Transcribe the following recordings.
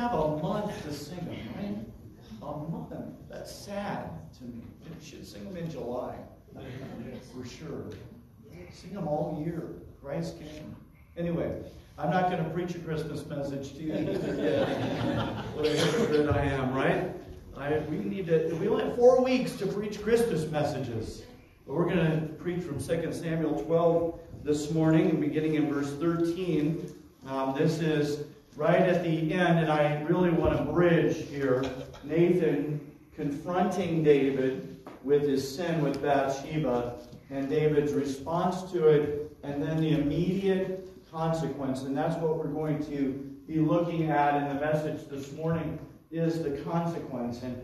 have a month to sing them, right? A month. That's sad to me. You should sing them in July, for sure. Sing them all year. Christ came. Anyway, I'm not going to preach a Christmas message to you what a hypocrite I am, right? I, we need to. We only have four weeks to preach Christmas messages. But we're going to preach from 2 Samuel 12 this morning, beginning in verse 13. Um, this is right at the end, and I really want to bridge here. Nathan confronting David with his sin with Bathsheba, and David's response to it, and then the immediate consequence. And that's what we're going to be looking at in the message this morning is the consequence. And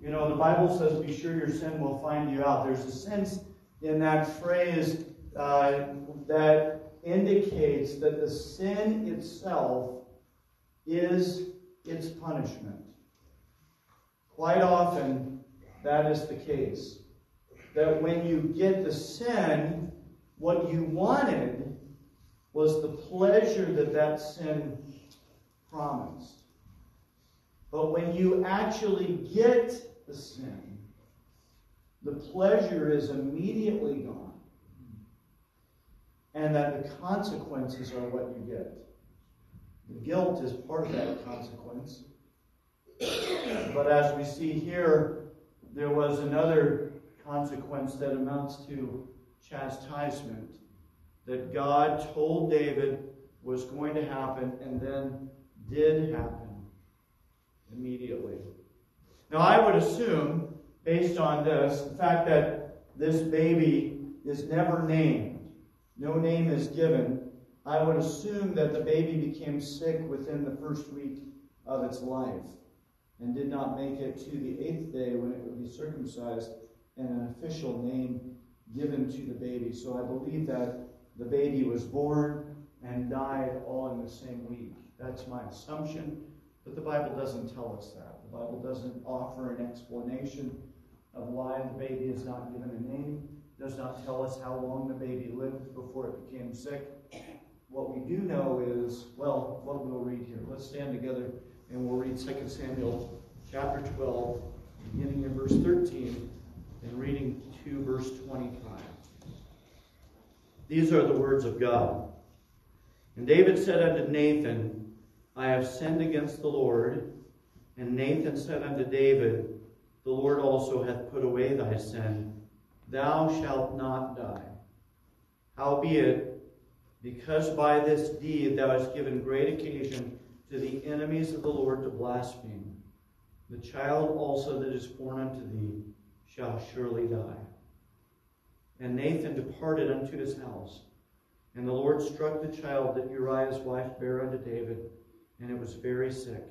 you know, the Bible says, "Be sure your sin will find you out." There's a sense in that phrase uh, that indicates that the sin itself is its punishment. Quite often, that is the case. That when you get the sin, what you wanted was the pleasure that that sin promised. But when you actually get the sin, the pleasure is immediately gone. And that the consequences are what you get. The guilt is part of that consequence. But as we see here, there was another consequence that amounts to chastisement that God told David was going to happen and then did happen immediately. Now, I would assume, based on this, the fact that this baby is never named, no name is given, I would assume that the baby became sick within the first week of its life and did not make it to the eighth day when it would be circumcised and an official name given to the baby. So I believe that the baby was born and died all in the same week. That's my assumption, but the Bible doesn't tell us that. The Bible doesn't offer an explanation of why the baby is not given a name, does not tell us how long the baby lived before it became sick. What we do know is, well, what we'll read here. Let's stand together and we'll read 2 Samuel chapter 12, beginning in verse 13 and reading to verse 25. These are the words of God. And David said unto Nathan, I have sinned against the Lord. And Nathan said unto David, The Lord also hath put away thy sin. Thou shalt not die. Howbeit, because by this deed thou hast given great occasion to the enemies of the Lord to blaspheme, the child also that is born unto thee shall surely die. And Nathan departed unto his house. And the Lord struck the child that Uriah's wife bare unto David, and it was very sick.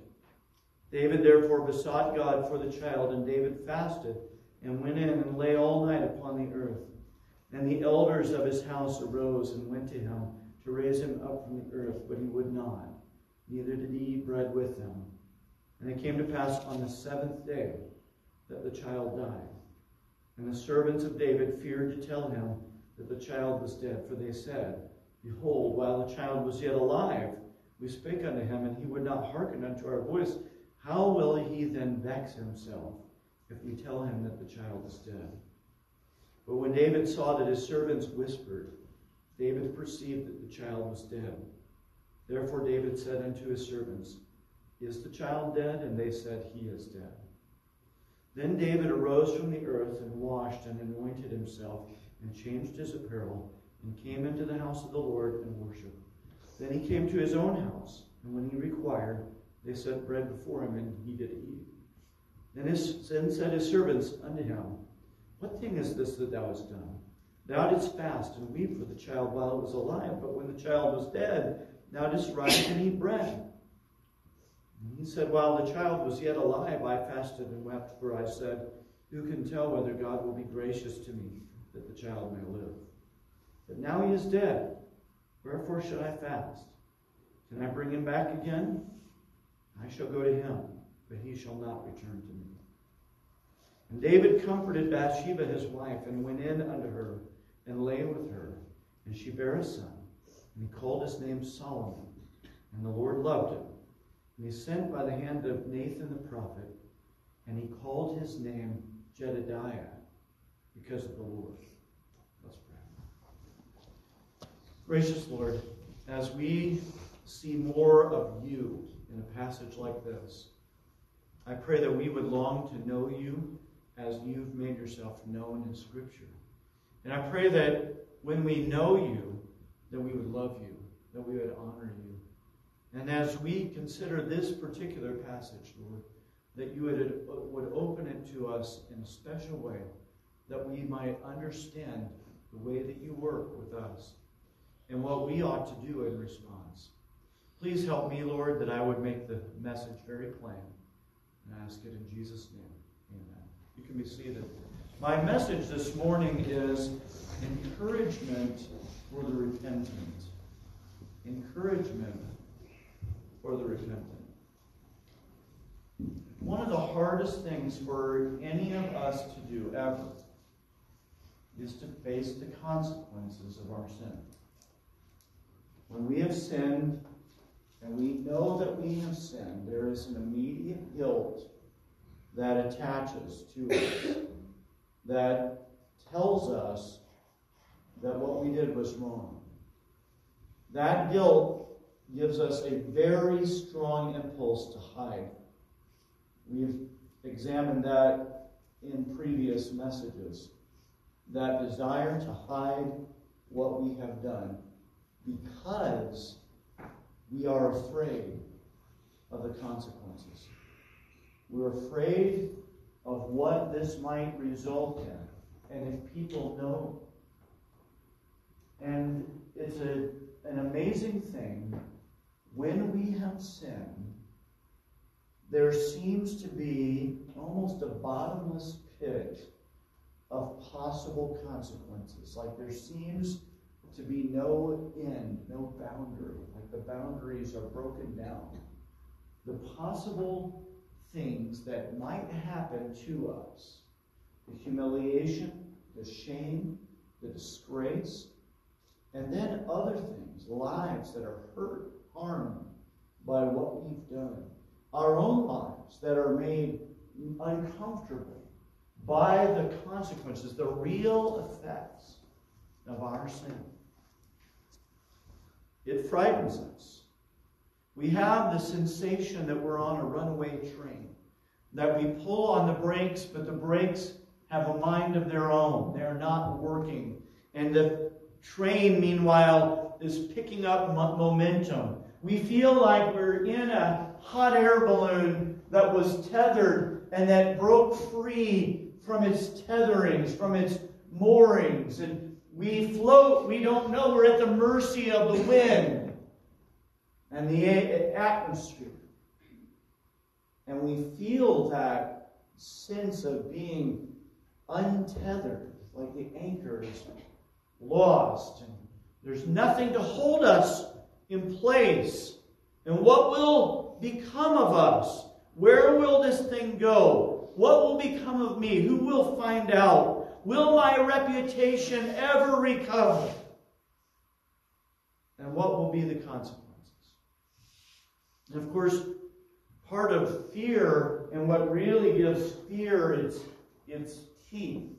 David therefore besought God for the child, and David fasted, and went in and lay all night upon the earth. And the elders of his house arose and went to him to raise him up from the earth, but he would not, neither did he eat bread with them. And it came to pass on the seventh day that the child died. And the servants of David feared to tell him that the child was dead, for they said, Behold, while the child was yet alive, we spake unto him, and he would not hearken unto our voice. How will he then vex himself if we tell him that the child is dead? But when David saw that his servants whispered, David perceived that the child was dead. Therefore David said unto his servants, Is the child dead? And they said, He is dead. Then David arose from the earth and washed and anointed himself and changed his apparel and came into the house of the Lord and worshipped. Then he came to his own house, and when he required, they set bread before him, and he did eat. Then, his, then said his servants unto him, What thing is this that thou hast done? Thou didst fast and weep for the child while it was alive, but when the child was dead, thou didst rise and eat bread. And he said, While the child was yet alive, I fasted and wept, for I said, Who can tell whether God will be gracious to me, that the child may live? But now he is dead. Wherefore should I fast? Can I bring him back again? I shall go to him, but he shall not return to me. And David comforted Bathsheba his wife, and went in unto her, and lay with her. And she bare a son, and he called his name Solomon. And the Lord loved him. And he sent by the hand of Nathan the prophet, and he called his name Jedidiah because of the Lord. Let's pray. Gracious Lord, as we see more of you in a passage like this, I pray that we would long to know you as you've made yourself known in Scripture. And I pray that when we know you, that we would love you, that we would honor you. And as we consider this particular passage, Lord, that you would, would open it to us in a special way, that we might understand the way that you work with us and what we ought to do in response. Please help me, Lord, that I would make the message very plain. And I ask it in Jesus' name. Amen. You can be seated. My message this morning is encouragement for the repentant. Encouragement for the repentant. One of the hardest things for any of us to do ever is to face the consequences of our sin. When we have sinned and we know that we have sinned, there is an immediate guilt that attaches to us that tells us that what we did was wrong. That guilt gives us a very strong impulse to hide. We've examined that in previous messages. That desire to hide what we have done because we are afraid of the consequences. We're afraid of what this might result in. And if people know, and it's a, an amazing thing when we have sinned, there seems to be almost a bottomless pit of possible consequences. Like there seems to be no end, no boundary. Like the boundaries are broken down. The possible things that might happen to us the humiliation, the shame, the disgrace, and then other things, lives that are hurt, harmed by what we've done, our own lives that are made uncomfortable by the consequences, the real effects of our sin. It frightens us. We have the sensation that we're on a runaway train, that we pull on the brakes, but the brakes have a mind of their own. They're not working. And the train, meanwhile, is picking up momentum. We feel like we're in a hot air balloon that was tethered and that broke free from its tetherings, from its moorings. And we float, we don't know, we're at the mercy of the wind and the atmosphere. And we feel that sense of being untethered, like the anchor is lost. And there's nothing to hold us in place. And what will become of us? Where will this thing go? What will become of me? Who will find out? Will my reputation ever recover? And what will be the consequences? And of course, part of fear and what really gives fear its, its teeth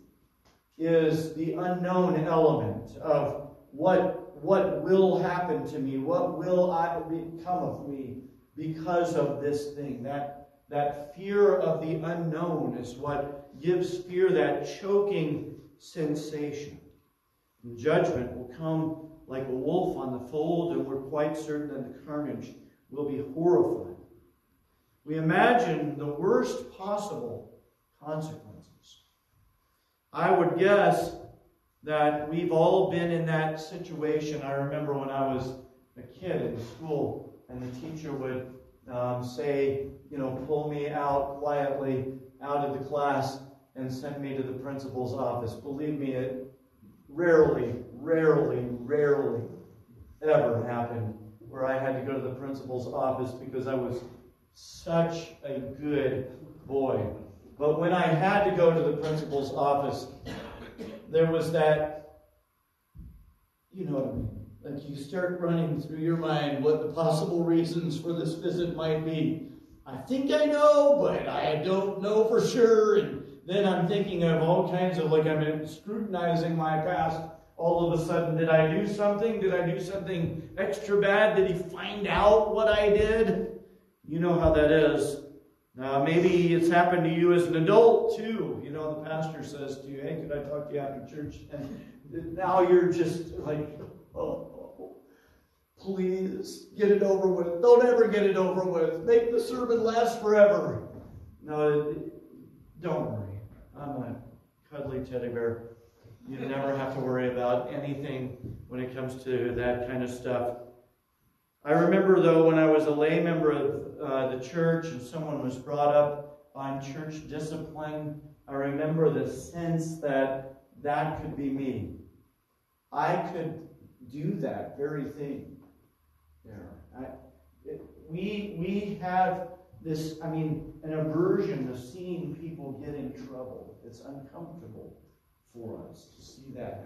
is the unknown element of what, what will happen to me, what will I become of me because of this thing. That, that fear of the unknown is what gives fear that choking sensation. And judgment will come like a wolf on the fold, and we're quite certain that the carnage will be horrifying. We imagine the worst possible consequences. I would guess that we've all been in that situation. I remember when I was a kid in school, and the teacher would um, say, you know, pull me out quietly out of the class and send me to the principal's office. Believe me, it rarely, rarely, rarely ever happened where I had to go to the principal's office because I was such a good boy. But when I had to go to the principal's office, there was that, you know what I mean, like you start running through your mind what the possible reasons for this visit might be. I think I know, but I don't know for sure. And then I'm thinking of all kinds of like I'm scrutinizing my past. All of a sudden, did I do something? Did I do something extra bad? Did he find out what I did? You know how that is. Uh, maybe it's happened to you as an adult too. You know, the pastor says to you, "Hey, could I talk to you after church?" And now you're just like, "Oh, please get it over with. Don't ever get it over with. Make the sermon last forever." No, don't worry. I'm a cuddly teddy bear. You never have to worry about anything when it comes to that kind of stuff. I remember, though, when I was a lay member of uh, the church and someone was brought up on church discipline, I remember the sense that that could be me. I could do that very thing there. I, it, we, we have this, I mean, an aversion of seeing people get in trouble. It's uncomfortable for us to see that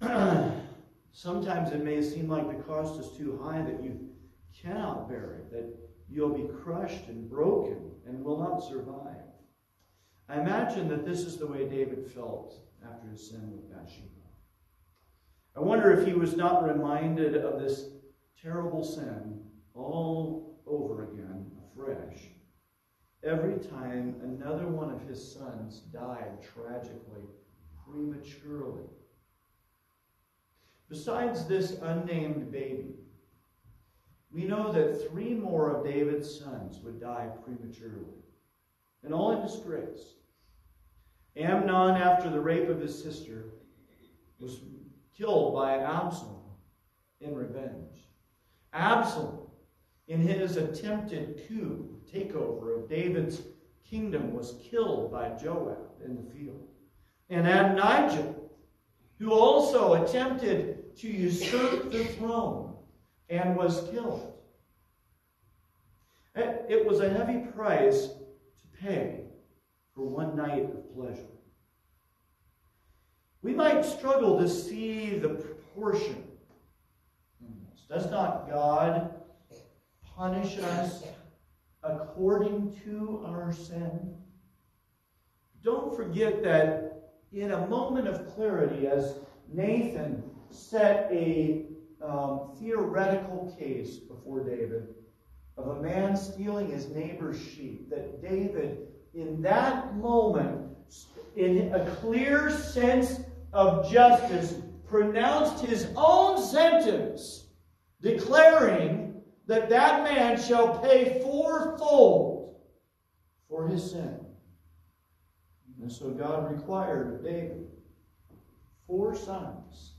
happen. Sometimes it may seem like the cost is too high that you cannot bear it, that you'll be crushed and broken and will not survive. I imagine that this is the way David felt after his sin with Bathsheba. I wonder if he was not reminded of this terrible sin all over again, afresh, every time another one of his sons died tragically, prematurely. Besides this unnamed baby, we know that three more of David's sons would die prematurely, and all in disgrace. Amnon, after the rape of his sister, was killed by Absalom in revenge. Absalom, in his attempted coup, takeover of David's kingdom, was killed by Joab in the field. And Adonijah, who also attempted to usurp the throne and was killed. Eh, it was a heavy price to pay for one night of pleasure. We might struggle to see the proportion. Does not God punish us according to our sin? Don't forget that in a moment of clarity, as Nathan set a um, theoretical case before David of a man stealing his neighbor's sheep. That David, in that moment, in a clear sense of justice, pronounced his own sentence, declaring that that man shall pay fourfold for his sin. And so God required of David four sons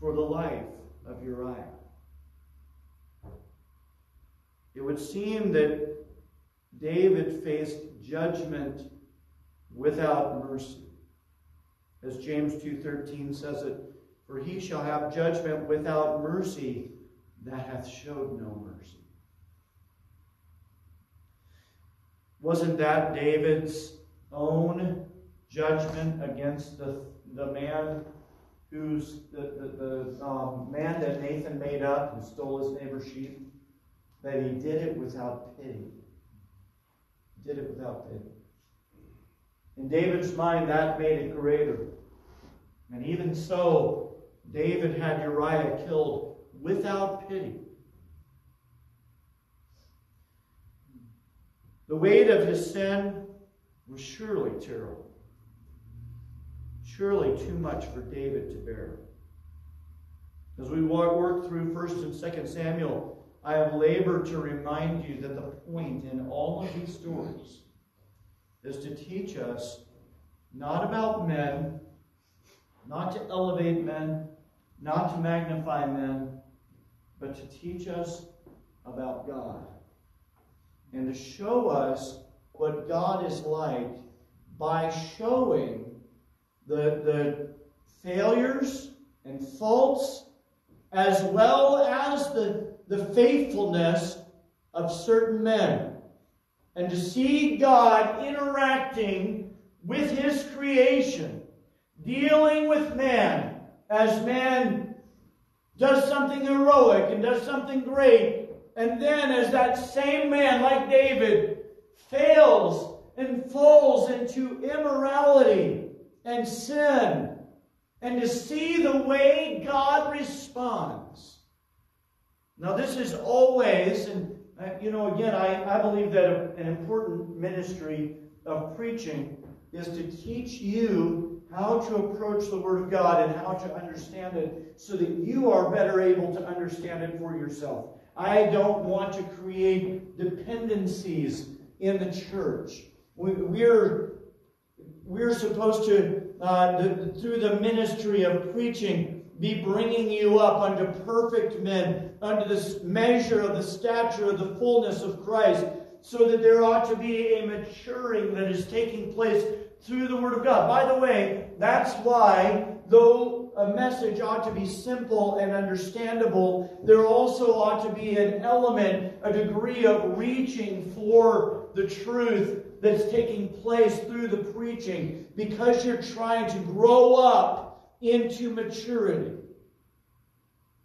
for the life of Uriah. It would seem that David faced judgment without mercy. As James 2:13 says it, for he shall have judgment without mercy that hath showed no mercy. Wasn't that David's own judgment against the, the man who's the, the, the um, man that Nathan made up who stole his neighbor's sheep, that he did it without pity. He did it without pity. In David's mind, that made it greater. And even so, David had Uriah killed without pity. The weight of his sin was surely terrible. Surely too much for David to bear. As we work through 1st and 2nd Samuel, I have labored to remind you that the point in all of these stories is to teach us not about men, not to elevate men, not to magnify men, but to teach us about God. And to show us what God is like by showing the, the failures and faults, as well as the, the faithfulness of certain men. And to see God interacting with his creation, dealing with man as man does something heroic and does something great, and then as that same man, like David, fails and falls into immorality and sin, and to see the way God responds. Now, this is always, and uh, you know, again, I, I believe that an important ministry of preaching is to teach you how to approach the Word of God and how to understand it so that you are better able to understand it for yourself. I don't want to create dependencies in the church. We're, we're supposed to, uh, through the ministry of preaching, be bringing you up unto perfect men, unto the measure of the stature of the fullness of Christ, so that there ought to be a maturing that is taking place through the Word of God. By the way, that's why, though a message ought to be simple and understandable, there also ought to be an element, a degree of reaching for the truth that's taking place through the preaching because you're trying to grow up into maturity.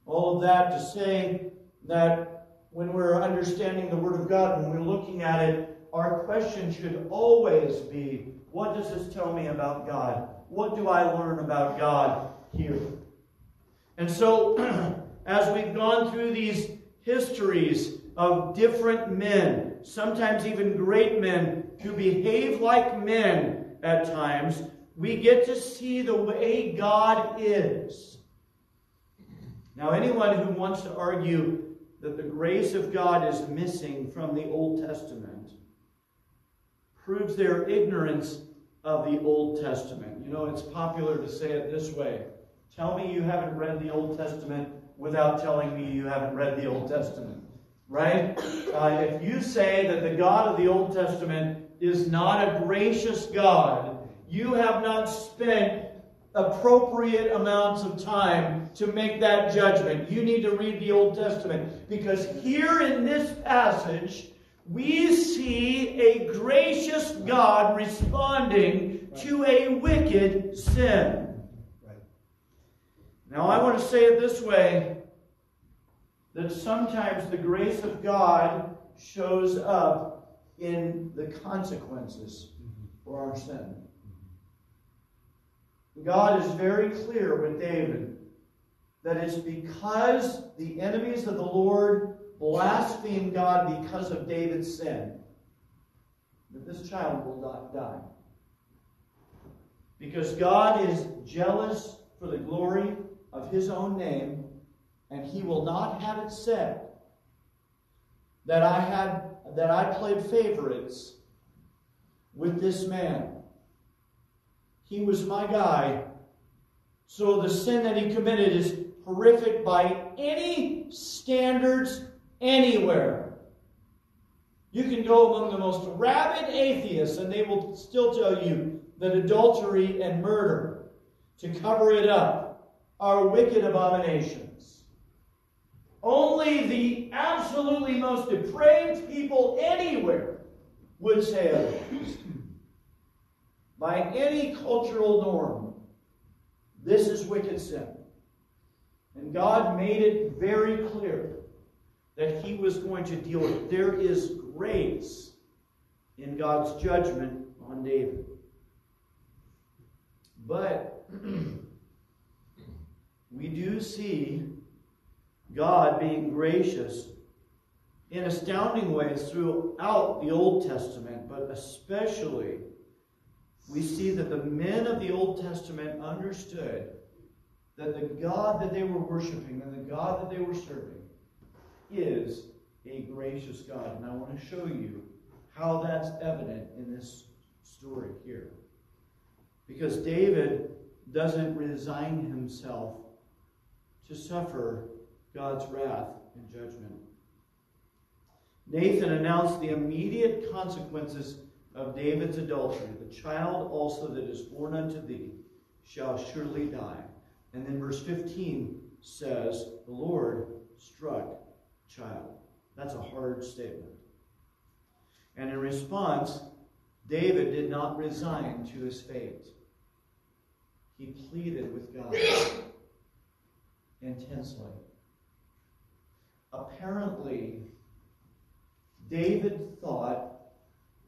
All of that to say that when we're understanding the Word of God, when we're looking at it, our question should always be what does this tell me about God? What do I learn about God here? And so, as we've gone through these histories of different men, sometimes even great men, who behave like men at times, we get to see the way God is. Now, anyone who wants to argue that the grace of God is missing from the Old Testament proves their ignorance of the Old Testament. You know, it's popular to say it this way Tell me you haven't read the Old Testament without telling me you haven't read the Old Testament. Right? Uh, if you say that the God of the Old Testament is not a gracious God, you have not spent appropriate amounts of time to make that judgment. You need to read the Old Testament because here in this passage, we see a gracious God responding to a wicked sin. Now, I want to say it this way that sometimes the grace of God shows up in the consequences for our sin. God is very clear with David that it's because the enemies of the Lord blaspheme God because of David's sin, that this child will not die. Because God is jealous for the glory of his own name, and he will not have it said that I had that I played favorites with this man. He was my guy. So the sin that he committed is horrific by any standards anywhere. You can go among the most rabid atheists, and they will still tell you that adultery and murder, to cover it up, are wicked abominations. Only the absolutely most depraved people anywhere would say otherwise. By any cultural norm, this is wicked sin. And God made it very clear that he was going to deal with. There is grace in God's judgment on David. But we do see God being gracious in astounding ways throughout the Old Testament, but especially we see that the men of the Old Testament understood that the God that they were worshiping and the God that they were serving is a gracious God. And I want to show you how that's evident in this story here. Because David doesn't resign himself to suffer God's wrath and judgment. Nathan announced the immediate consequences of David's adultery. The child also that is born unto thee shall surely die. And then verse 15 says, The Lord struck child. That's a hard statement. And in response, David did not resign to his fate. He pleaded with God. intensely. Apparently, David thought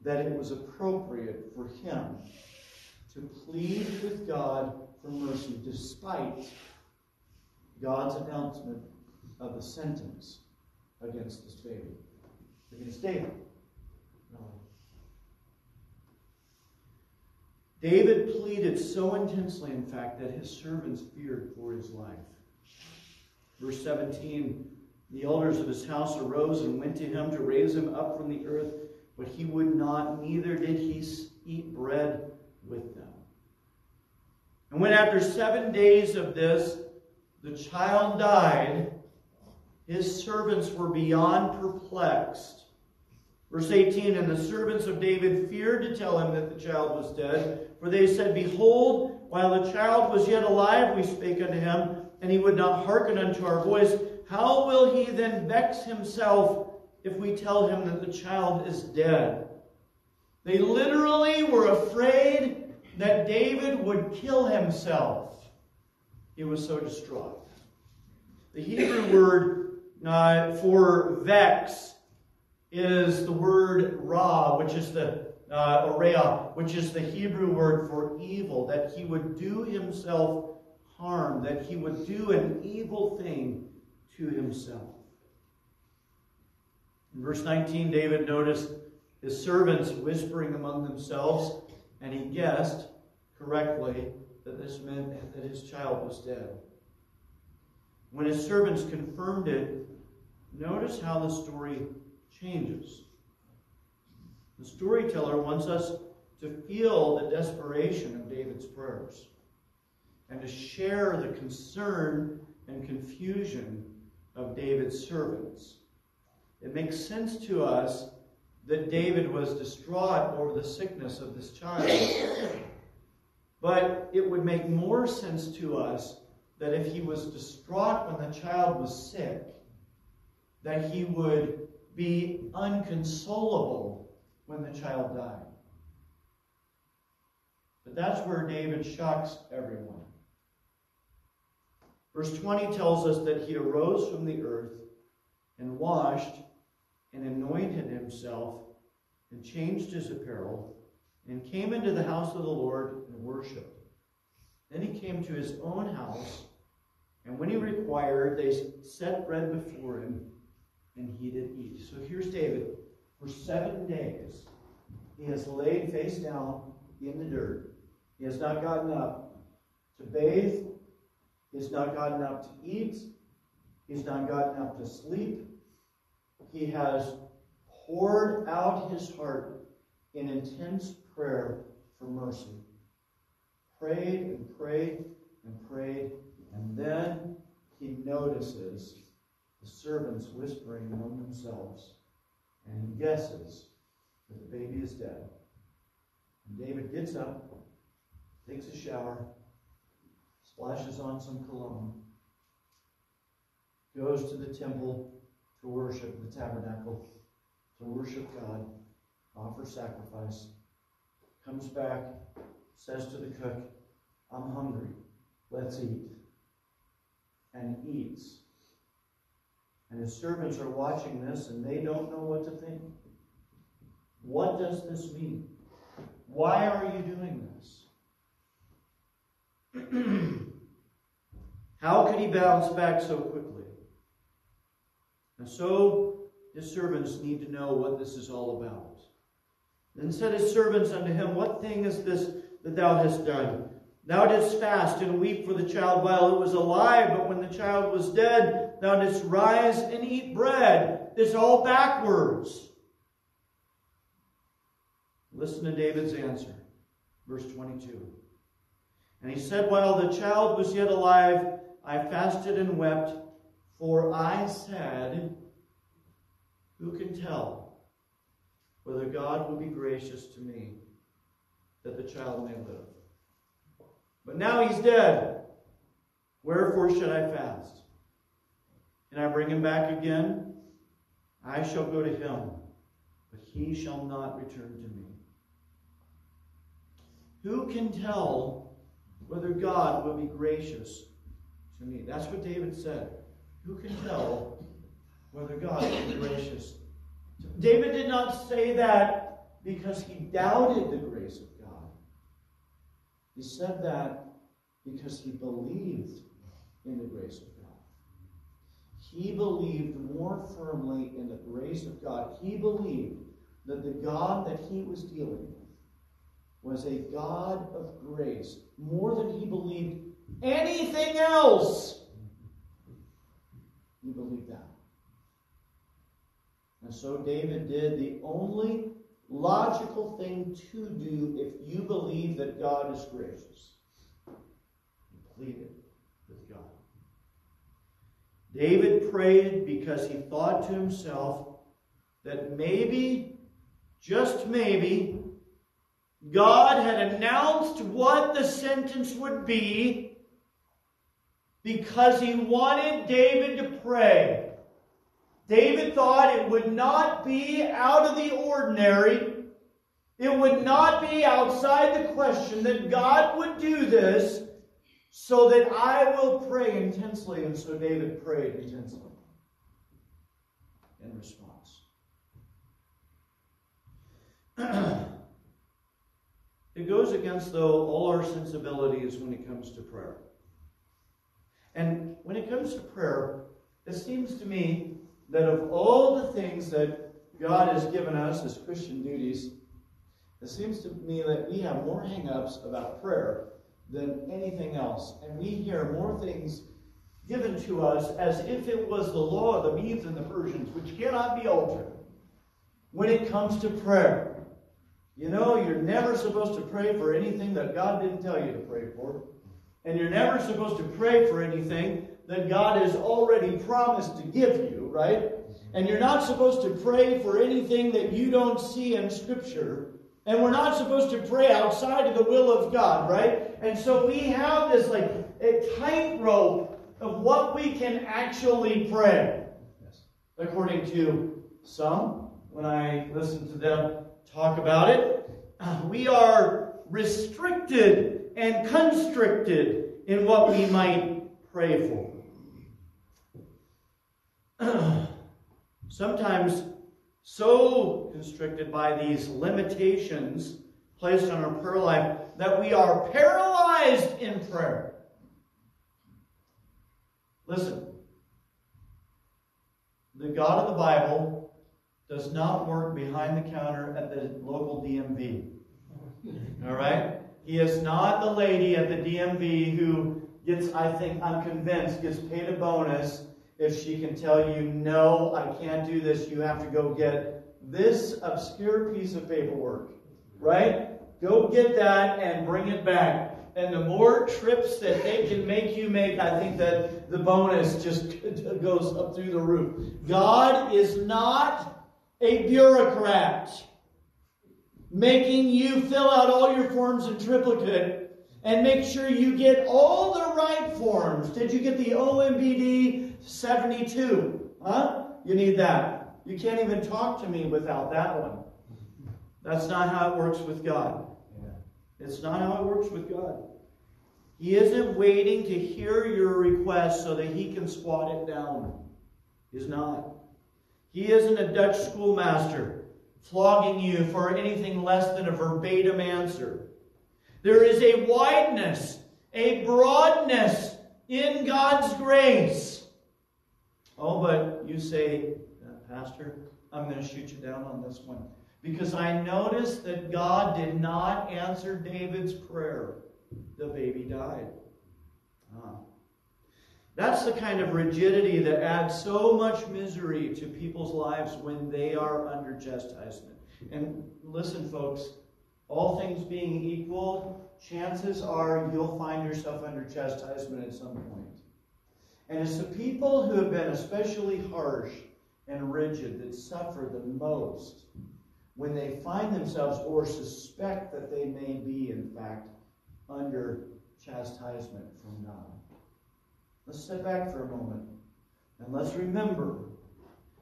that it was appropriate for him to plead with God for mercy despite God's announcement of the sentence against this baby, against David. No. David pleaded so intensely, in fact, that his servants feared for his life. Verse 17 The elders of his house arose and went to him to raise him up from the earth, but he would not, neither did he eat bread with them. And when after seven days of this the child died, his servants were beyond perplexed. Verse 18 And the servants of David feared to tell him that the child was dead, for they said, Behold, while the child was yet alive, we spake unto him, and he would not hearken unto our voice. How will he then vex himself if we tell him that the child is dead? They literally were afraid that David would kill himself. He was so distraught. The Hebrew word uh, for vex is the word ra, which is the uh, orea, which is the Hebrew word for evil, that he would do himself harm, that he would do an evil thing to himself. In verse 19, David noticed his servants whispering among themselves, and he guessed correctly that this meant that his child was dead. When his servants confirmed it, notice how the story changes. The storyteller wants us to feel the desperation of David's prayers and to share the concern and confusion of David's servants. It makes sense to us that David was distraught over the sickness of this child. But it would make more sense to us that if he was distraught when the child was sick, that he would be unconsolable when the child died. But that's where David shocks everyone. Verse 20 tells us that he arose from the earth and washed and anointed himself and changed his apparel and came into the house of the Lord and worshiped. Then he came to his own house, and when he required, they set bread before him, and he did eat. So here's David. For seven days, he has laid face down in the dirt. He has not gotten up to bathe He's not gotten up to eat. He's not gotten up to sleep. He has poured out his heart in intense prayer for mercy. Prayed and prayed and prayed, and then he notices the servants whispering among themselves, and he guesses that the baby is dead. And David gets up, takes a shower, splashes on some cologne, goes to the temple to worship the tabernacle, to worship God, offer sacrifice, comes back, says to the cook, I'm hungry, let's eat, and eats. And his servants are watching this and they don't know what to think. What does this mean? Why are you doing this? How could he bounce back so quickly? And so his servants need to know what this is all about. Then said his servants unto him, What thing is this that thou hast done? Thou didst fast and weep for the child while it was alive, but when the child was dead, thou didst rise and eat bread. It's all backwards. Listen to David's answer. Verse 22. And he said, While the child was yet alive, I fasted and wept, for I said, Who can tell whether God will be gracious to me that the child may live? But now he's dead. Wherefore should I fast? Can I bring him back again? I shall go to him, but he shall not return to me. Who can tell whether God will be gracious to me. That's what David said. Who can tell whether God will be gracious? David did not say that because he doubted the grace of God. He said that because he believed in the grace of God. He believed more firmly in the grace of God. He believed that the God that he was dealing with was a God of grace more than he believed anything else. He believed that. And so David did the only logical thing to do if you believe that God is gracious. With God. David prayed because he thought to himself that maybe, just maybe, God had announced what the sentence would be because he wanted David to pray. David thought it would not be out of the ordinary. It would not be outside the question that God would do this so that I will pray intensely. And so David prayed intensely in response. it goes against, though, all our sensibilities when it comes to prayer. And when it comes to prayer, it seems to me that of all the things that God has given us as Christian duties, it seems to me that we have more hang ups about prayer than anything else. And we hear more things given to us as if it was the law of the Medes and the Persians, which cannot be altered when it comes to prayer. You know, you're never supposed to pray for anything that God didn't tell you to pray for. And you're never supposed to pray for anything that God has already promised to give you, right? And you're not supposed to pray for anything that you don't see in Scripture. And we're not supposed to pray outside of the will of God, right? And so we have this like a tightrope of what we can actually pray. According to some, when I listen to them talk about it, we are restricted and constricted in what we might pray for. Sometimes so constricted by these limitations placed on our prayer life that we are paralyzed in prayer. Listen, the God of the Bible does not work behind the counter at the local DMV. All right? He is not the lady at the DMV who gets, I think, I'm convinced, gets paid a bonus if she can tell you, no, I can't do this. You have to go get this obscure piece of paperwork. Right? Go get that and bring it back. And the more trips that they can make you make, I think that the bonus just goes up through the roof. God is not a bureaucrat making you fill out all your forms in triplicate and make sure you get all the right forms. Did you get the OMBD 72? Huh? You need that. You can't even talk to me without that one. That's not how it works with God. It's not how it works with God. He isn't waiting to hear your request so that he can squat it down. He's not. He isn't a Dutch schoolmaster flogging you for anything less than a verbatim answer. There is a wideness, a broadness in God's grace. Oh, but you say, uh, Pastor, I'm going to shoot you down on this one. Because I noticed that God did not answer David's prayer. The baby died. Ah. That's the kind of rigidity that adds so much misery to people's lives when they are under chastisement. And listen, folks, all things being equal, chances are you'll find yourself under chastisement at some point. And it's the people who have been especially harsh and rigid that suffer the most when they find themselves or suspect that they may be, in fact, under chastisement from God. Let's step back for a moment and let's remember,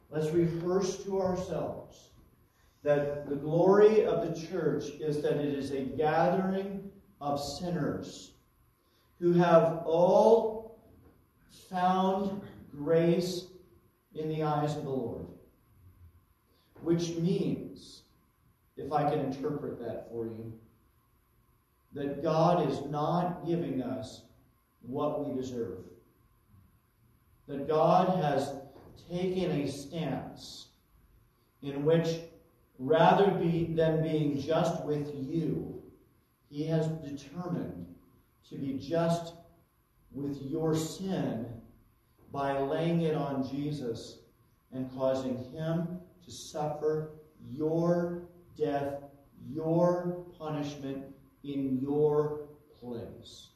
let's rehearse to ourselves that the glory of the church is that it is a gathering of sinners who have all found grace in the eyes of the Lord. Which means, if I can interpret that for you, that God is not giving us what we deserve. That God has taken a stance in which, rather be, than being just with you, He has determined to be just with your sin by laying it on Jesus and causing Him to suffer your death, your punishment in your place.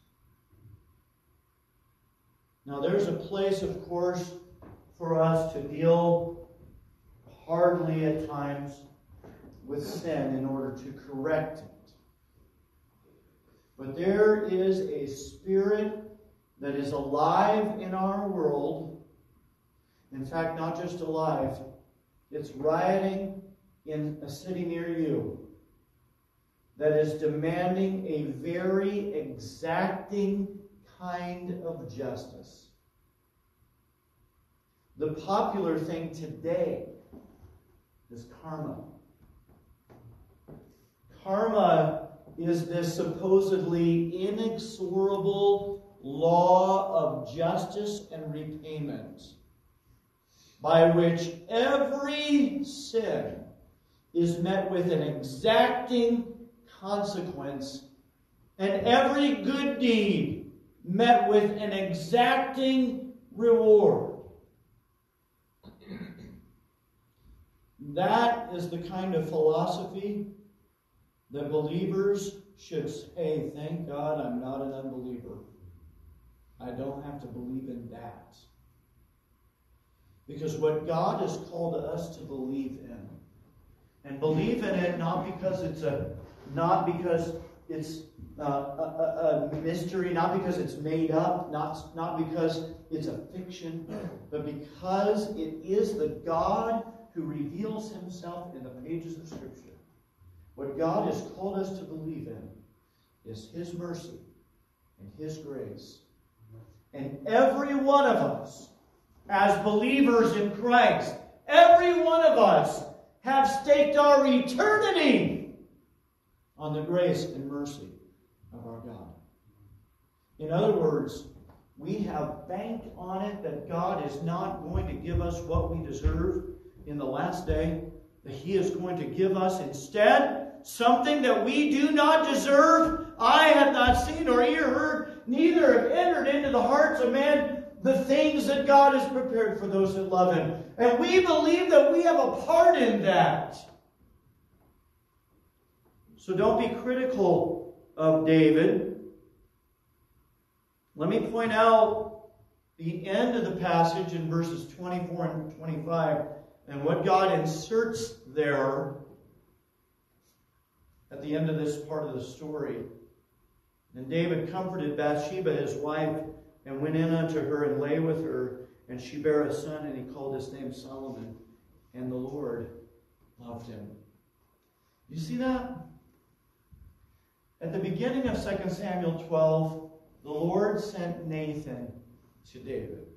Now, there's a place, of course, for us to deal hardly at times with sin in order to correct it. But there is a spirit that is alive in our world. In fact, not just alive, it's rioting in a city near you that is demanding a very exacting kind of justice. The popular thing today is karma. Karma is this supposedly inexorable law of justice and repayment by which every sin is met with an exacting consequence, and every good deed met with an exacting reward. That is the kind of philosophy that believers should say, Thank God I'm not an unbeliever. I don't have to believe in that. Because what God has called us to believe in, and believe in it not because it's a not because it's uh, a, a, mystery, not because it's made up, not, not because it's a fiction, but because it is the God who reveals himself in the pages of Scripture. What God has called us to believe in is His mercy and His grace. And every one of us, as believers in Christ, every one of us have staked our eternity on the grace and mercy of our God. In other words, we have banked on it that God is not going to give us what we deserve in the last day, that He is going to give us instead something that we do not deserve. I have not seen or ear heard, neither have entered into the hearts of man the things that God has prepared for those that love Him. And we believe that we have a part in that. So don't be critical of David. Let me point out the end of the passage in verses 24 and 25 and what God inserts there at the end of this part of the story. And David comforted Bathsheba, his wife, and went in unto her and lay with her. And she bare a son, and he called his name Solomon. And the Lord loved him. You see that? At the beginning of 2 Samuel 12, the Lord sent Nathan to David.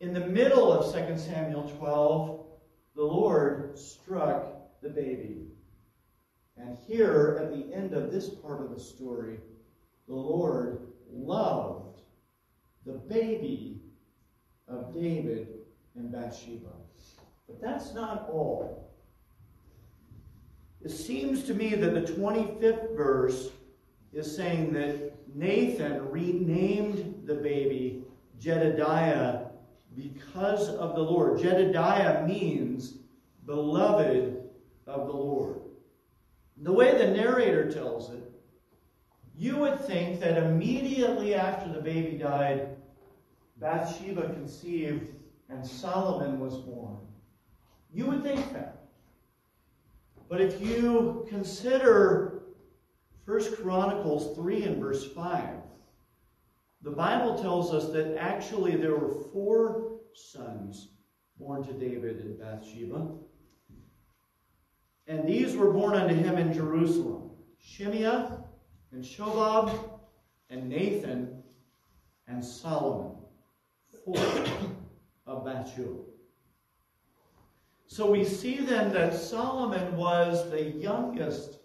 In the middle of 2 Samuel 12, the Lord struck the baby. And here, at the end of this part of the story, the Lord loved the baby of David and Bathsheba. But that's not all. It seems to me that the 25th verse is saying that Nathan renamed the baby Jedidiah because of the Lord. Jedidiah means beloved of the Lord. The way the narrator tells it, you would think that immediately after the baby died, Bathsheba conceived and Solomon was born. You would think that. But if you consider 1 Chronicles 3 and verse 5, the Bible tells us that actually there were four sons born to David and Bathsheba. And these were born unto him in Jerusalem Shimeah and Shobab and Nathan and Solomon, four of Bathsheba. So we see then that Solomon was the youngest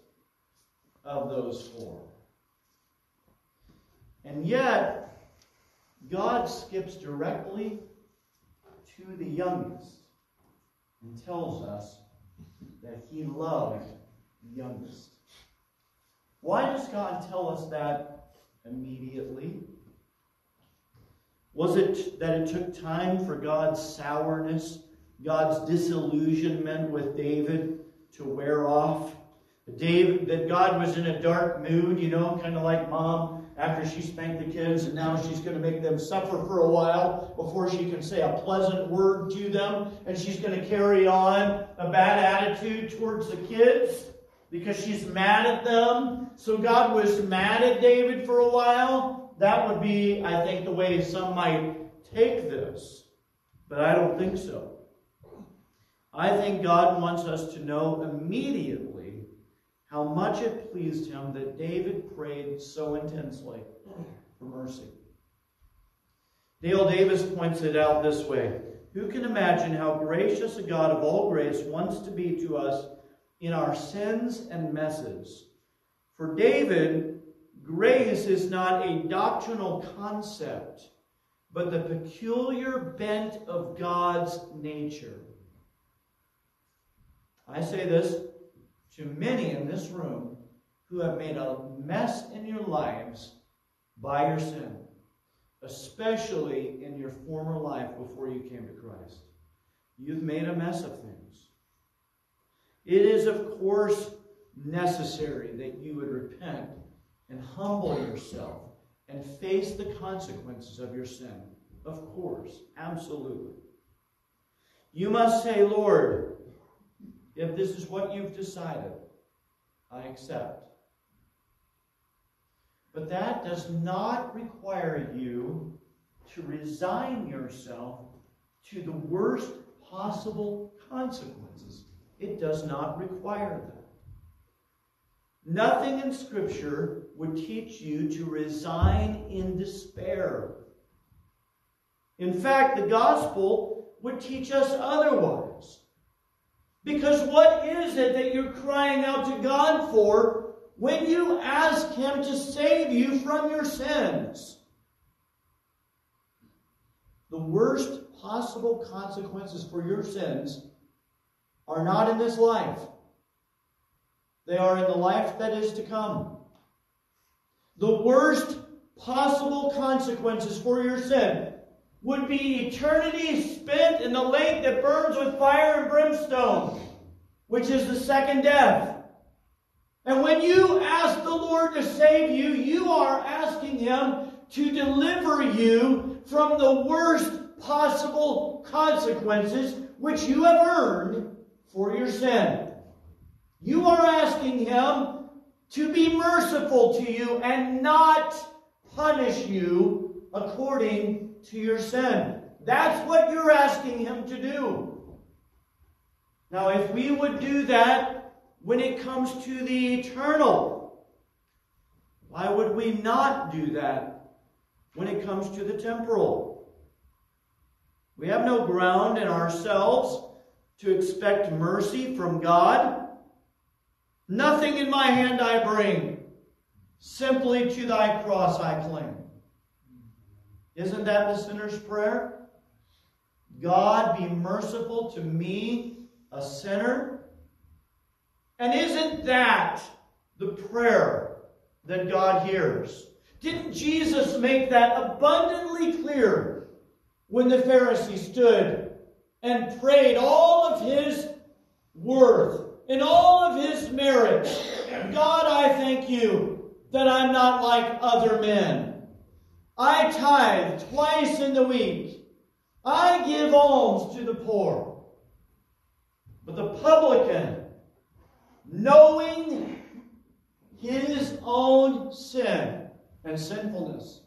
of those four. And yet, God skips directly to the youngest and tells us that he loved the youngest. Why does God tell us that immediately? Was it that it took time for God's sourness, God's disillusionment with David to wear off? David, that God was in a dark mood, you know, kind of like mom after she spanked the kids, and now she's going to make them suffer for a while before she can say a pleasant word to them, and she's going to carry on a bad attitude towards the kids because she's mad at them. So God was mad at David for a while. That would be, I think, the way some might take this. But I don't think so. I think God wants us to know immediately how much it pleased him that David prayed so intensely for mercy. Dale Davis points it out this way Who can imagine how gracious a God of all grace wants to be to us in our sins and messes? For David, grace is not a doctrinal concept, but the peculiar bent of God's nature. I say this to many in this room who have made a mess in your lives by your sin, especially in your former life before you came to Christ. You've made a mess of things. It is, of course, necessary that you would repent and humble yourself and face the consequences of your sin. Of course, absolutely. You must say, Lord, if this is what you've decided, I accept. But that does not require you to resign yourself to the worst possible consequences. It does not require that. Nothing in Scripture would teach you to resign in despair. In fact, the gospel would teach us otherwise. Because what is it that you're crying out to God for when you ask Him to save you from your sins? The worst possible consequences for your sins are not in this life, they are in the life that is to come. The worst possible consequences for your sin would be eternity spent in the lake that burns with fire and brimstone, which is the second death. And when you ask the Lord to save you, you are asking Him to deliver you from the worst possible consequences which you have earned for your sin. You are asking Him to be merciful to you and not punish you according to your sin. That's what you're asking Him to do. Now, if we would do that when it comes to the eternal, why would we not do that when it comes to the temporal? We have no ground in ourselves to expect mercy from God. Nothing in my hand I bring, simply to thy cross I cling. Isn't that the sinner's prayer? God be merciful to me, a sinner. And isn't that the prayer that God hears? Didn't Jesus make that abundantly clear when the Pharisee stood and prayed all of his worth and all of his merit? God, I thank you that I'm not like other men. I tithe twice in the week. I give alms to the poor. But the publican, knowing his own sin and sinfulness,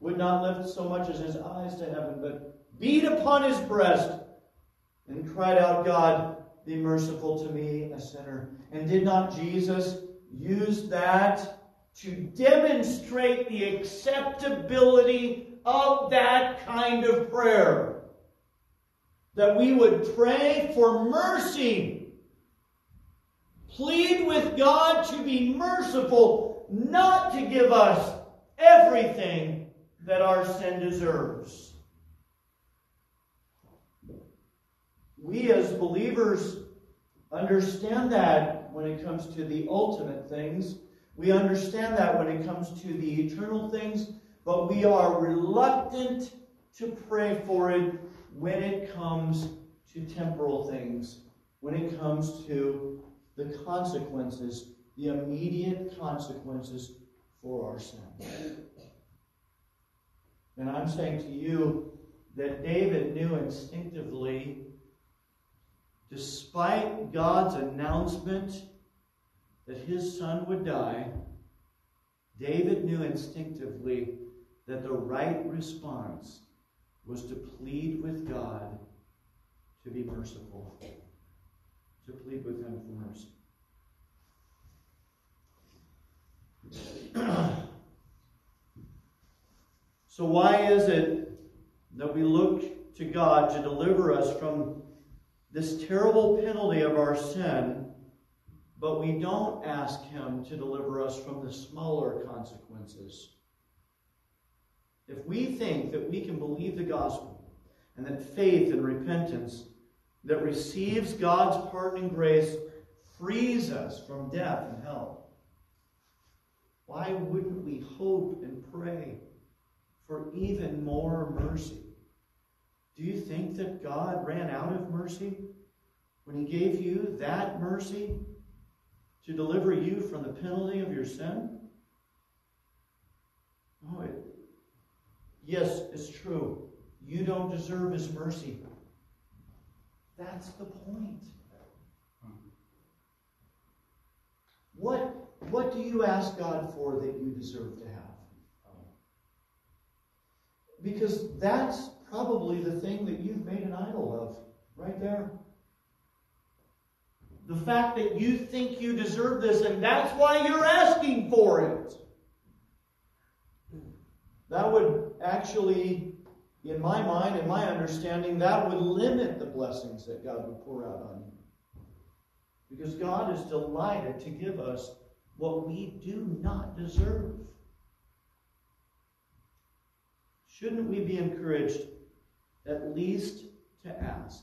would not lift so much as his eyes to heaven, but beat upon his breast and cried out, God, be merciful to me, a sinner. And did not Jesus use that to demonstrate the acceptability of that kind of prayer. That we would pray for mercy. Plead with God to be merciful, not to give us everything that our sin deserves. We as believers understand that when it comes to the ultimate things. We understand that when it comes to the eternal things, but we are reluctant to pray for it when it comes to temporal things, when it comes to the consequences, the immediate consequences for our sin. And I'm saying to you that David knew instinctively, despite God's announcement that his son would die, David knew instinctively that the right response was to plead with God to be merciful, to plead with him for mercy. so, why is it that we look to God to deliver us from this terrible penalty of our sin, but we don't ask Him to deliver us from the smaller consequences? If we think that we can believe the gospel and that faith and repentance that receives God's pardoning grace frees us from death and hell, why wouldn't we hope and pray for even more mercy? Do you think that God ran out of mercy when He gave you that mercy to deliver you from the penalty of your sin? Oh, it, yes, it's true. You don't deserve His mercy. That's the point. What, what do you ask God for that you deserve to have? Because that's probably the thing that you've made an idol of, right there. The fact that you think you deserve this, and that's why you're asking for it. That would actually, in my mind, in my understanding, that would limit the blessings that God would pour out on you. Because God is delighted to give us what we do not deserve. Shouldn't we be encouraged at least to ask?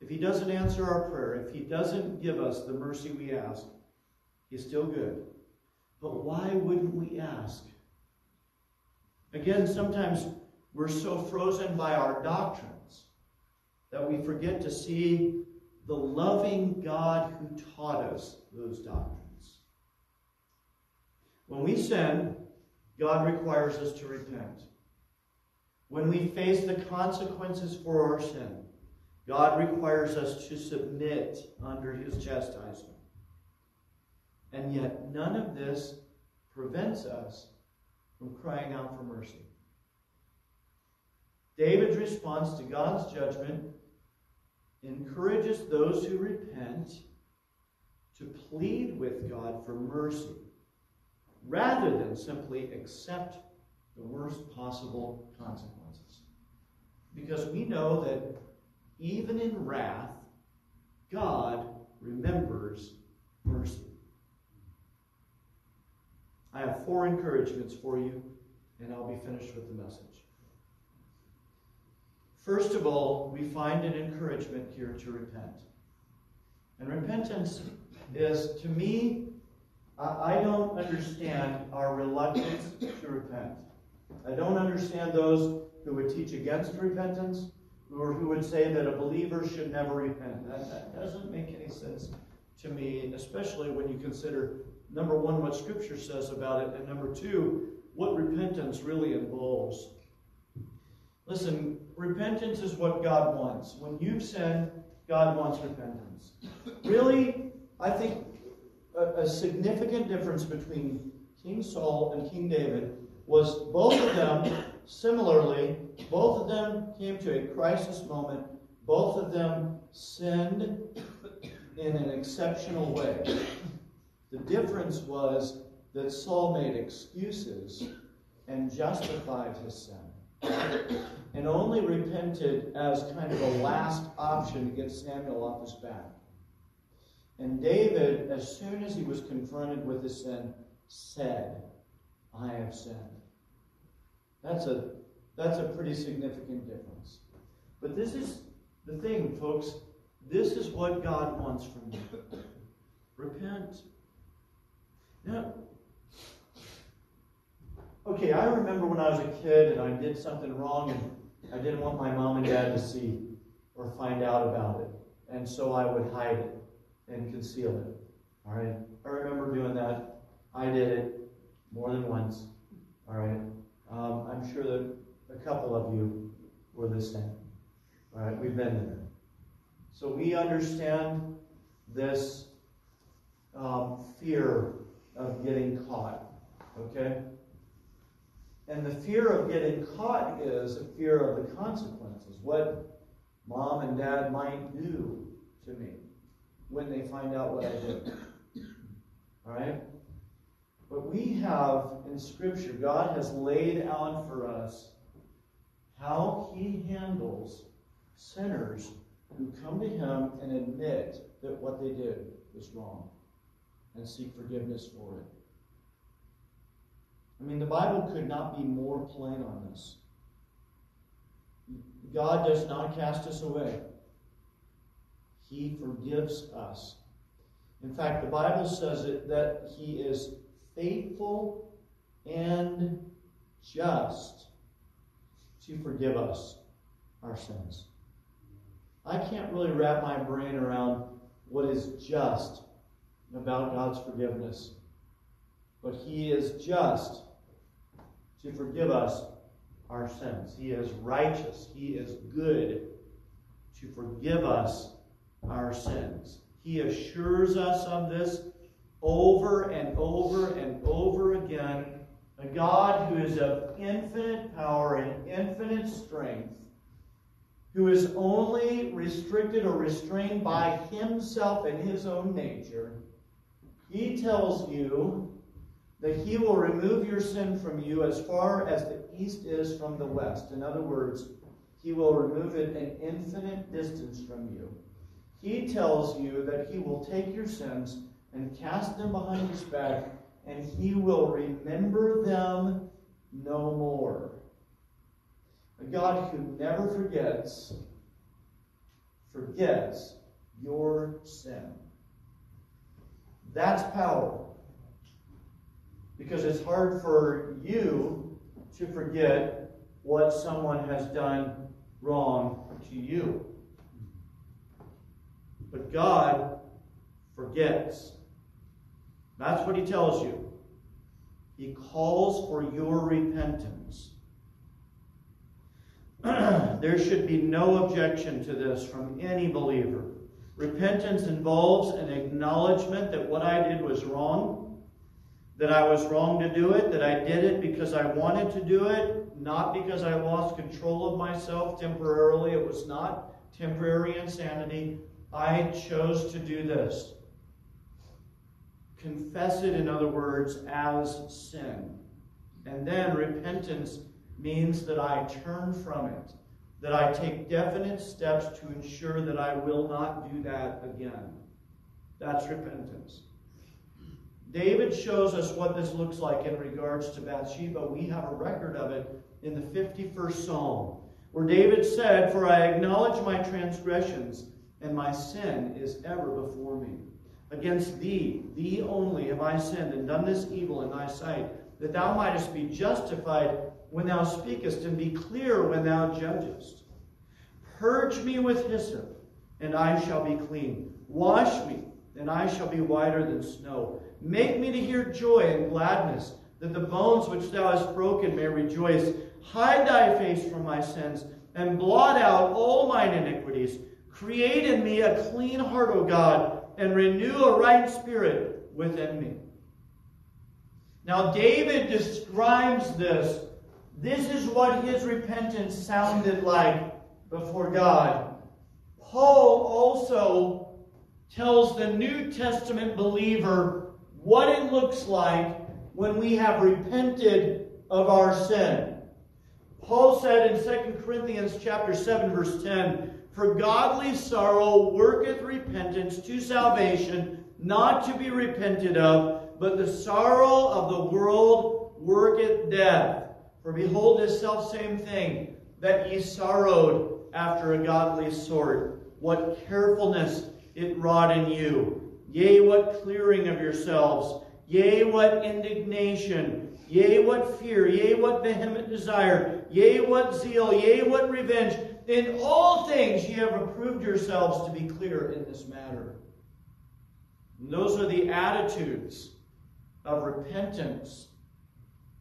If He doesn't answer our prayer, if He doesn't give us the mercy we ask, He's still good. But why wouldn't we ask? Again, sometimes we're so frozen by our doctrines that we forget to see the loving God who taught us those doctrines. When we sin, God requires us to repent. When we face the consequences for our sin, God requires us to submit under his chastisement. And yet, none of this prevents us from crying out for mercy. David's response to God's judgment encourages those who repent to plead with God for mercy rather than simply accept the worst possible consequences. Because we know that even in wrath, God remembers mercy. I have four encouragements for you, and I'll be finished with the message. First of all, we find an encouragement here to repent. And repentance is, to me, I don't understand our reluctance to repent. I don't understand those who would teach against repentance or who would say that a believer should never repent. That, that doesn't make any sense to me, especially when you consider, number one, what Scripture says about it, and number two, what repentance really involves. Listen, repentance is what God wants. When you've sinned, God wants repentance. Really, I think a, a significant difference between King Saul and King David was both of them, similarly, both of them came to a crisis moment. Both of them sinned in an exceptional way. The difference was that Saul made excuses and justified his sin, and only repented as kind of a last option to get Samuel off his back. And David, as soon as he was confronted with his sin, said, I have sinned. That's a, that's a pretty significant difference. But this is the thing, folks. This is what God wants from you. Repent. Now, okay, I remember when I was a kid and I did something wrong and I didn't want my mom and dad to see or find out about it. And so I would hide it and conceal it. All right? I remember doing that. I did it more than once. All right? Um, I'm sure that a couple of you were listening. All right? We've been there. So we understand this um, fear of getting caught. Okay? And the fear of getting caught is a fear of the consequences. What mom and dad might do to me when they find out what I did. All right? But we have in Scripture, God has laid out for us how He handles sinners who come to Him and admit that what they did was wrong and seek forgiveness for it. I mean, the Bible could not be more plain on this. God does not cast us away. He forgives us. In fact, the Bible says it, that He is faithful and just to forgive us our sins. I can't really wrap my brain around what is just about God's forgiveness. But He is just to forgive us our sins. He is righteous. He is good to forgive us our sins. He assures us of this over and over and over again. A God who is of infinite power and infinite strength, who is only restricted or restrained by himself and his own nature, he tells you that he will remove your sin from you as far as the east is from the west. In other words, he will remove it an infinite distance from you. He tells you that he will take your sins and cast them behind his back, and he will remember them no more. A God who never forgets, forgets your sin. That's power. Because it's hard for you to forget what someone has done wrong to you. But God forgets. That's what he tells you. He calls for your repentance. there should be no objection to this from any believer. Repentance involves an acknowledgement that what I did was wrong, that I was wrong to do it, that I did it because I wanted to do it, not because I lost control of myself temporarily. It was not temporary insanity. I chose to do this. Confess it, in other words, as sin. And then repentance means that I turn from it, that I take definite steps to ensure that I will not do that again. That's repentance. David shows us what this looks like in regards to Bathsheba. We have a record of it in the 51st Psalm, where David said, For I acknowledge my transgressions and my sin is ever before me. Against thee, thee only, have I sinned and done this evil in thy sight, that thou mightest be justified when thou speakest, and be clear when thou judgest. Purge me with hyssop, and I shall be clean. Wash me, and I shall be whiter than snow. Make me to hear joy and gladness, that the bones which thou hast broken may rejoice. Hide thy face from my sins, and blot out all mine iniquities. Create in me a clean heart, O God, and renew a right spirit within me. Now, David describes this. This is what his repentance sounded like before God. Paul also tells the New Testament believer what it looks like when we have repented of our sin. Paul said in 2 Corinthians chapter 7 verse 10, "For godly sorrow worketh repentance to salvation, not to be repented of, but the sorrow of the world worketh death. For behold this self same thing, that ye sorrowed after a godly sort. What carefulness it wrought in you. Yea, what clearing of yourselves. Yea, what indignation. Yea, what fear. Yea, what vehement desire. Yea, what zeal. Yea, what revenge. In all things ye have approved yourselves to be clear in this matter. And those are the attitudes of repentance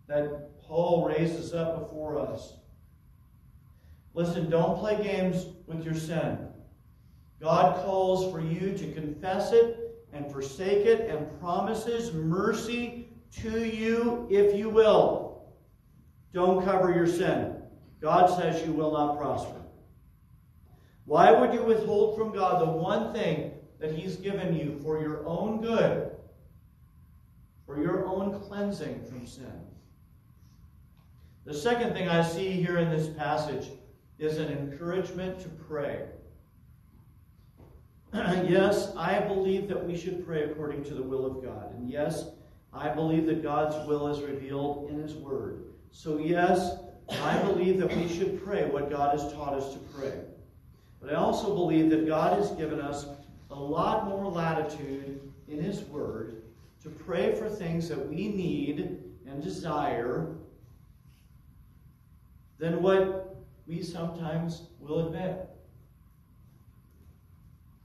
that Paul raises up before us. Listen, don't play games with your sin. God calls for you to confess it and forsake it and promises mercy to you if you will. Don't cover your sin. God says you will not prosper. Why would you withhold from God the one thing that He's given you for your own good, for your own cleansing from sin? The second thing I see here in this passage is an encouragement to pray. yes, I believe that we should pray according to the will of God. And yes, I believe that God's will is revealed in His Word. So, yes, I believe that we should pray what God has taught us to pray. But I also believe that God has given us a lot more latitude in His Word to pray for things that we need and desire than what we sometimes will admit.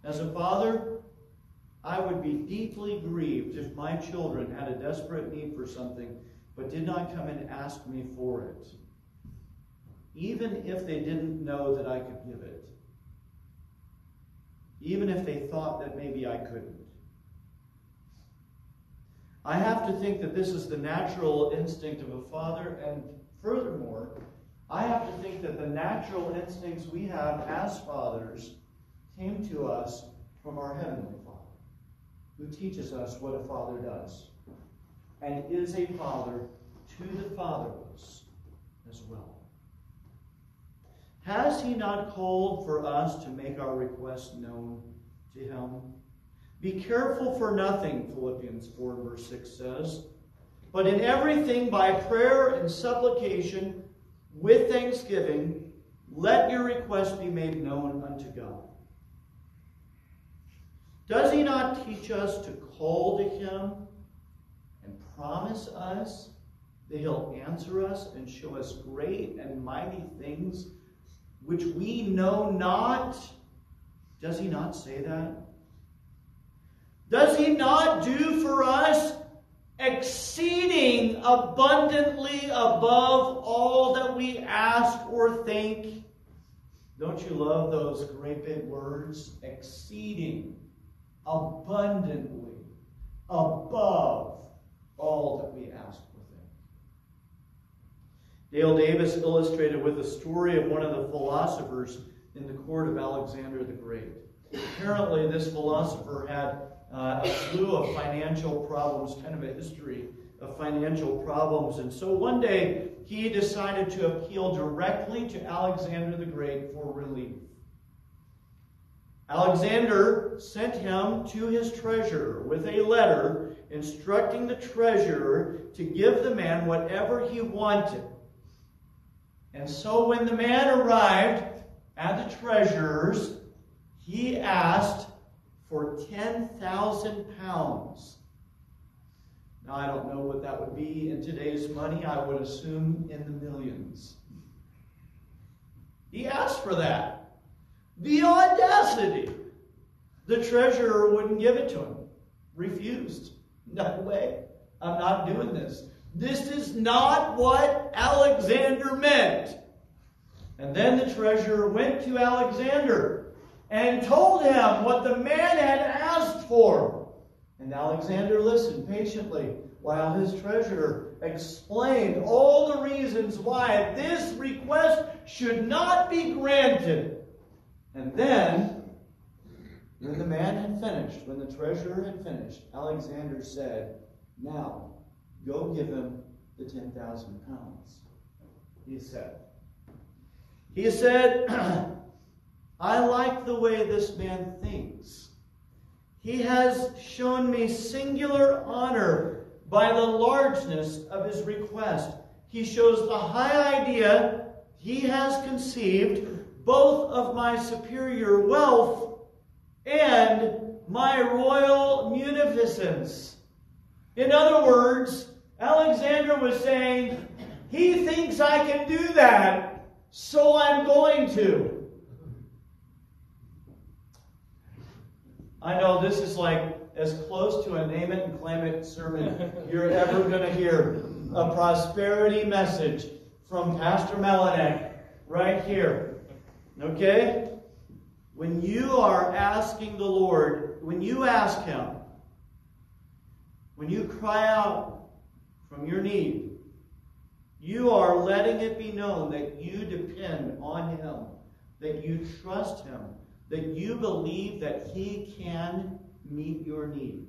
As a father, I would be deeply grieved if my children had a desperate need for something but did not come and ask me for it, even if they didn't know that I could give it, even if they thought that maybe I couldn't. I have to think that this is the natural instinct of a father, and furthermore, I have to think that the natural instincts we have as fathers came to us from our Heavenly Father, who teaches us what a father does and is a father to the fatherless as well. Has he not called for us to make our requests known to him? Be careful for nothing, Philippians 4, verse 6 says, but in everything by prayer and supplication with thanksgiving, let your request be made known unto God. Does he not teach us to call to him and promise us that he'll answer us and show us great and mighty things which we know not? Does he not say that? Does he not do for us exceeding abundantly above all that we ask or think? Don't you love those great big words? Exceeding abundantly above all that we ask. Dale Davis illustrated with a story of one of the philosophers in the court of Alexander the Great. Apparently, this philosopher had uh, a slew of financial problems, kind of a history of financial problems. And so one day, he decided to appeal directly to Alexander the Great for relief. Alexander sent him to his treasurer with a letter instructing the treasurer to give the man whatever he wanted. And so when the man arrived at the treasurer's, he asked for 10,000 pounds. Now, I don't know what that would be in today's money. I would assume in the millions. He asked for that. The audacity! The treasurer wouldn't give it to him. Refused. No way. I'm not doing this. This is not what Alexander meant. And then the treasurer went to Alexander and told him what the man had asked for. And Alexander listened patiently while his treasurer explained all the reasons why this request should not be granted. And then When the man had finished, when the treasurer had finished, Alexander said, Now, go give him the 10,000 pounds. He said, He said, I like the way this man thinks. He has shown me singular honor by the largeness of his request. He shows the high idea he has conceived both of my superior wealth and my royal munificence. In other words, Alexander was saying, he thinks I can do that, so I'm going to. I know this is like as close to a name it and claim it sermon you're ever going to hear. A prosperity message from Pastor Melinek right here. Okay? When you are asking the Lord, when you ask Him, when you cry out from your need, you are letting it be known that you depend on Him, that you trust Him, that you believe that He can meet your need.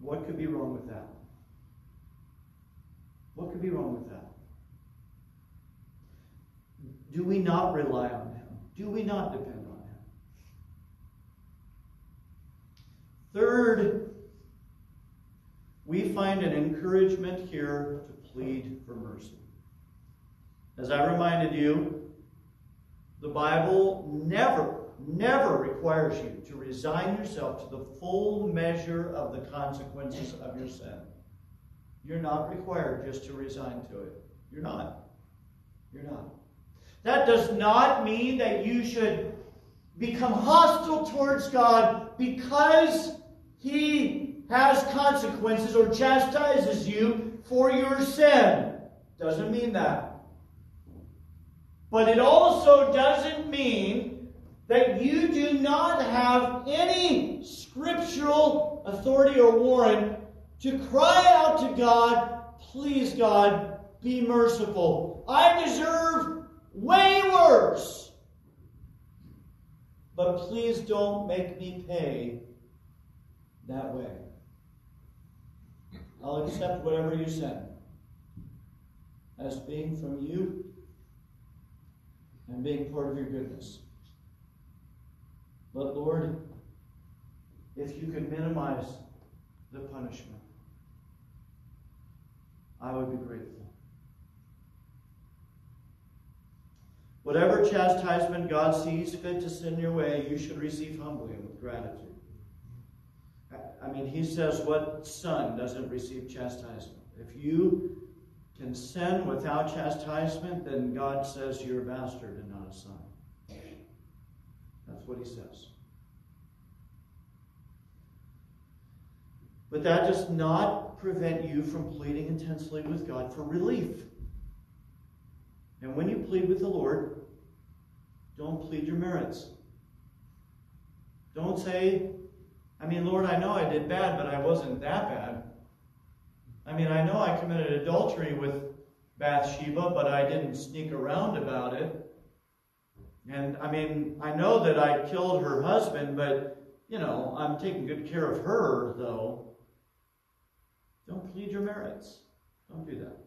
What could be wrong with that? What could be wrong with that? Do we not rely on Him? Do we not depend on Him? Third, we find an encouragement here to plead for mercy. As I reminded you, the Bible never, never requires you to resign yourself to the full measure of the consequences of your sin. You're not required just to resign to it. You're not. You're not. That does not mean that you should become hostile towards God because He has consequences or chastises you for your sin. Doesn't mean that. But it also doesn't mean that you do not have any scriptural authority or warrant to cry out to God, please, God, be merciful. I deserve way worse. But please don't make me pay that way. I'll accept whatever you send as being from you and being part of your goodness. But Lord, if you could minimize the punishment, I would be grateful. Whatever chastisement God sees fit to send your way, you should receive humbly and with gratitude. I mean, he says, What son doesn't receive chastisement? If you can sin without chastisement, then God says you're a bastard and not a son. That's what he says. But that does not prevent you from pleading intensely with God for relief. And when you plead with the Lord, don't plead your merits. Don't say, I mean, Lord, I know I did bad, but I wasn't that bad. I mean, I know I committed adultery with Bathsheba, but I didn't sneak around about it. And I mean, I know that I killed her husband, but, you know, I'm taking good care of her, though. Don't plead your merits. Don't do that.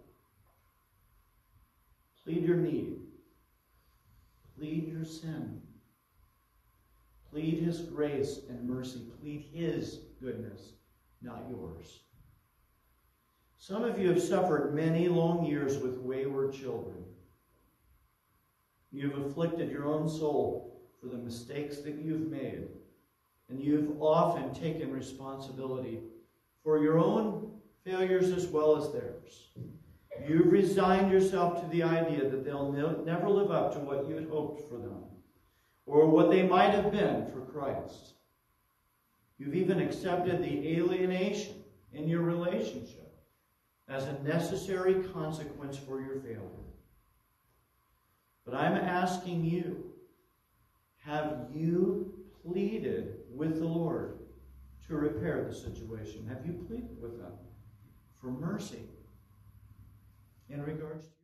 Plead your need. Plead your sin. Plead His grace and mercy. Plead His goodness, not yours. Some of you have suffered many long years with wayward children. You've afflicted your own soul for the mistakes that you've made, and you've often taken responsibility for your own failures as well as theirs. You've resigned yourself to the idea that they'll never live up to what you had hoped for them or what they might have been for Christ. You've even accepted the alienation in your relationship as a necessary consequence for your failure. But I'm asking you have you pleaded with the Lord to repair the situation? Have you pleaded with Him for mercy in regards to?